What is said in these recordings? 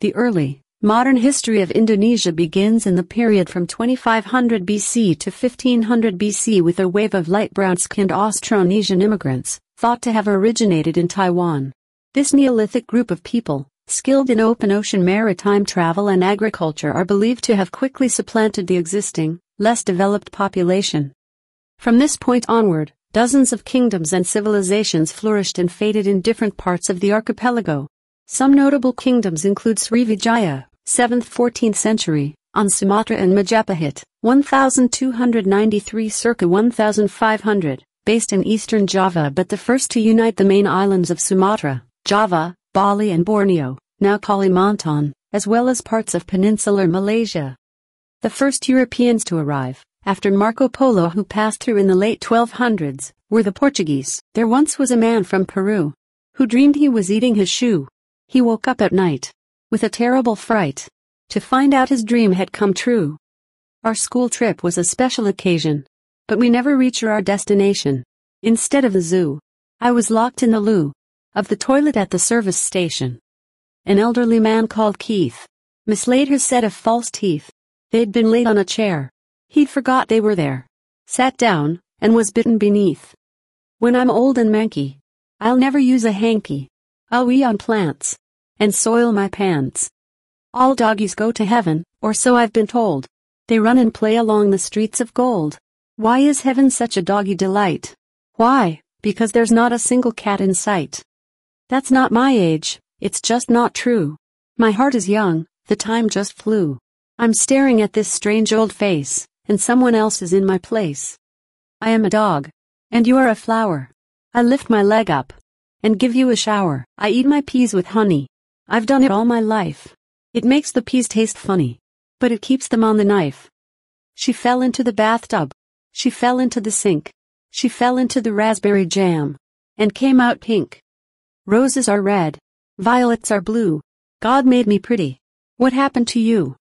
The early, modern history of Indonesia begins in the period from 2500 BC to 1500 BC with a wave of light brown-skinned Austronesian immigrants, thought to have originated in Taiwan. This Neolithic group of people, skilled in open ocean maritime travel and agriculture are believed to have quickly supplanted the existing, less developed population. From this point onward, dozens of kingdoms and civilizations flourished and faded in different parts of the archipelago. Some notable kingdoms include Srivijaya, 7th-14th century, on Sumatra and Majapahit, 1293 circa 1500, based in eastern Java but the first to unite the main islands of Sumatra, Java, Bali and Borneo, now Kalimantan, as well as parts of peninsular Malaysia. The first Europeans to arrive, after Marco Polo who passed through in the late 1200s, were the Portuguese. There once was a man from Peru, who dreamed he was eating his shoe. He woke up at night, with a terrible fright, to find out his dream had come true. Our school trip was a special occasion, but we never reached our destination. Instead of the zoo, I was locked in the loo, of the toilet at the service station. An elderly man called Keith mislaid his set of false teeth. They'd been laid on a chair. He'd forgot they were there. Sat down, and was bitten beneath. When I'm old and manky, I'll never use a hanky. I'll wee on plants, and soil my pants. All doggies go to heaven, or so I've been told. They run and play along the streets of gold. Why is heaven such a doggy delight? Why, because there's not a single cat in sight. That's not my age, it's just not true. My heart is young, the time just flew. I'm staring at this strange old face, and someone else is in my place. I am a dog, and you are a flower. I lift my leg up, and give you a shower. I eat my peas with honey. I've done it all my life. It makes the peas taste funny, but it keeps them on the knife. She fell into the bathtub. She fell into the sink. She fell into the raspberry jam, and came out pink. Roses are red. Violets are blue. God made me pretty. What happened to you?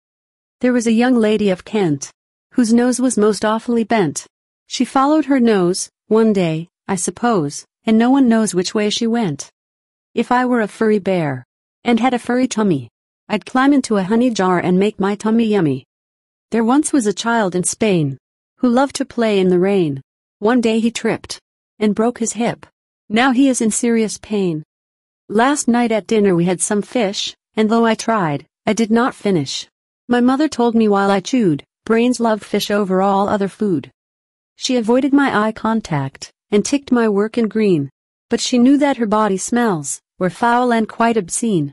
There was a young lady of Kent, whose nose was most awfully bent. She followed her nose, one day, I suppose, and no one knows which way she went. If I were a furry bear, and had a furry tummy, I'd climb into a honey jar and make my tummy yummy. There once was a child in Spain, who loved to play in the rain. One day he tripped, and broke his hip. Now he is in serious pain. Last night at dinner we had some fish, and though I tried, I did not finish. My mother told me while I chewed, brains love fish over all other food. She avoided my eye contact, and ticked my work in green. But she knew that her body smells, were foul and quite obscene.